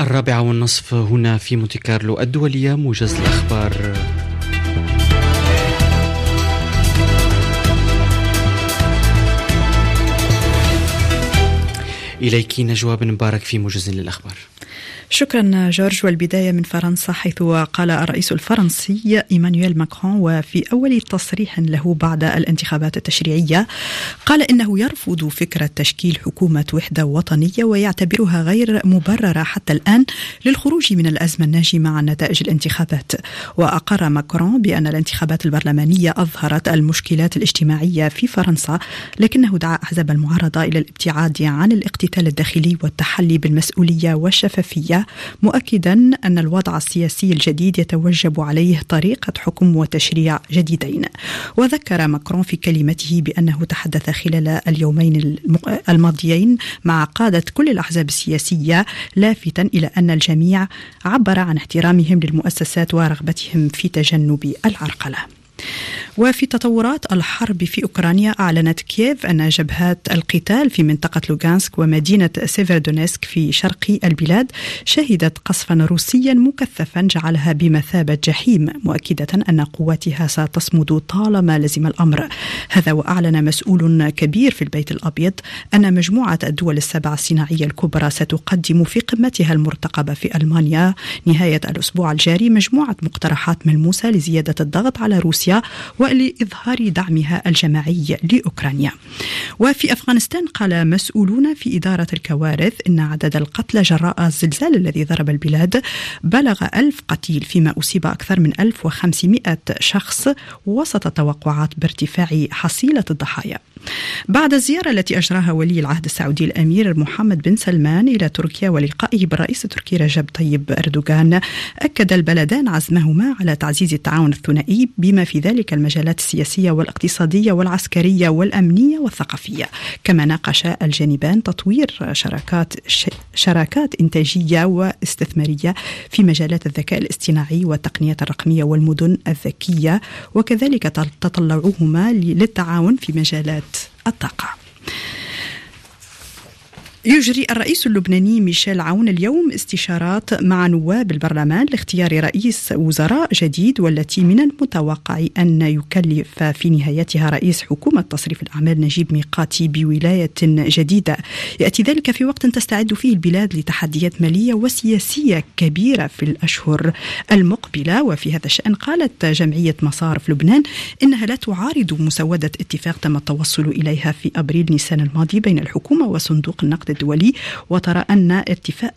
الرابعة والنصف هنا في مونتي كارلو الدولية موجز الأخبار. إليك نجوى بن مبارك في موجز للأخبار. شكرا جورج والبداية من فرنسا حيث قال الرئيس الفرنسي إيمانويل ماكرون وفي أول تصريح له بعد الانتخابات التشريعية قال إنه يرفض فكرة تشكيل حكومة وحدة وطنية ويعتبرها غير مبررة حتى الآن للخروج من الأزمة الناجمة عن نتائج الانتخابات. وأقر ماكرون بأن الانتخابات البرلمانية أظهرت المشكلات الاجتماعية في فرنسا لكنه دعا أحزاب المعارضة إلى الابتعاد عن الاقتتال الداخلي والتحلي بالمسؤولية والشفافية مؤكدا أن الوضع السياسي الجديد يتوجب عليه طريقة حكم وتشريع جديدين. وذكر ماكرون في كلمته بأنه تحدث خلال اليومين الماضيين مع قادة كل الأحزاب السياسية لافتا إلى أن الجميع عبر عن احترامهم للمؤسسات ورغبتهم في تجنب العرقلة. وفي تطورات الحرب في أوكرانيا أعلنت كييف أن جبهات القتال في منطقة لوغانسك ومدينة سيفردونيسك في شرق البلاد شهدت قصفا روسيا مكثفا جعلها بمثابة جحيم مؤكدة أن قواتها ستصمد طالما لزم الأمر. هذا وأعلن مسؤول كبير في البيت الأبيض أن مجموعة الدول السبع الصناعية الكبرى ستقدم في قمتها المرتقبة في ألمانيا. نهاية الأسبوع الجاري مجموعة مقترحات ملموسة لزيادة الضغط على روسيا ولإظهار دعمها الجماعي لأوكرانيا. وفي أفغانستان قال مسؤولون في إدارة الكوارث إن عدد القتلى جراء الزلزال الذي ضرب البلاد بلغ ألف قتيل فيما أصيب أكثر من 1500 شخص وسط توقعات بارتفاع حصيلة الضحايا. بعد الزيارة التي أجراها ولي العهد السعودي الأمير محمد بن سلمان إلى تركيا ولقائه بالرئيس التركي رجب طيب أردوغان أكد البلدان عزمهما على تعزيز التعاون الثنائي بما في ذلك المجالات السياسية والاقتصادية والعسكرية والأمنية والثقافية. كما ناقش الجانبان تطوير شراكات شراكات إنتاجية واستثمارية في مجالات الذكاء الاصطناعي والتقنيات الرقمية والمدن الذكية وكذلك تطلعوهما للتعاون في مجالات الطاقة. يجري الرئيس اللبناني ميشيل عون اليوم استشارات مع نواب البرلمان لاختيار رئيس وزراء جديد والتي من المتوقع أن يكلف في نهايتها رئيس حكومة تصريف الأعمال نجيب ميقاتي بولاية جديدة. يأتي ذلك في وقت تستعد فيه البلاد لتحديات مالية وسياسية كبيرة في الأشهر المقبلة. وفي هذا الشأن قالت جمعية مصارف لبنان إنها لا تعارض مسودة اتفاق تم التوصل إليها في أبريل نيسان الماضي بين الحكومة وصندوق النقد الدولي وترى أن ارتفاع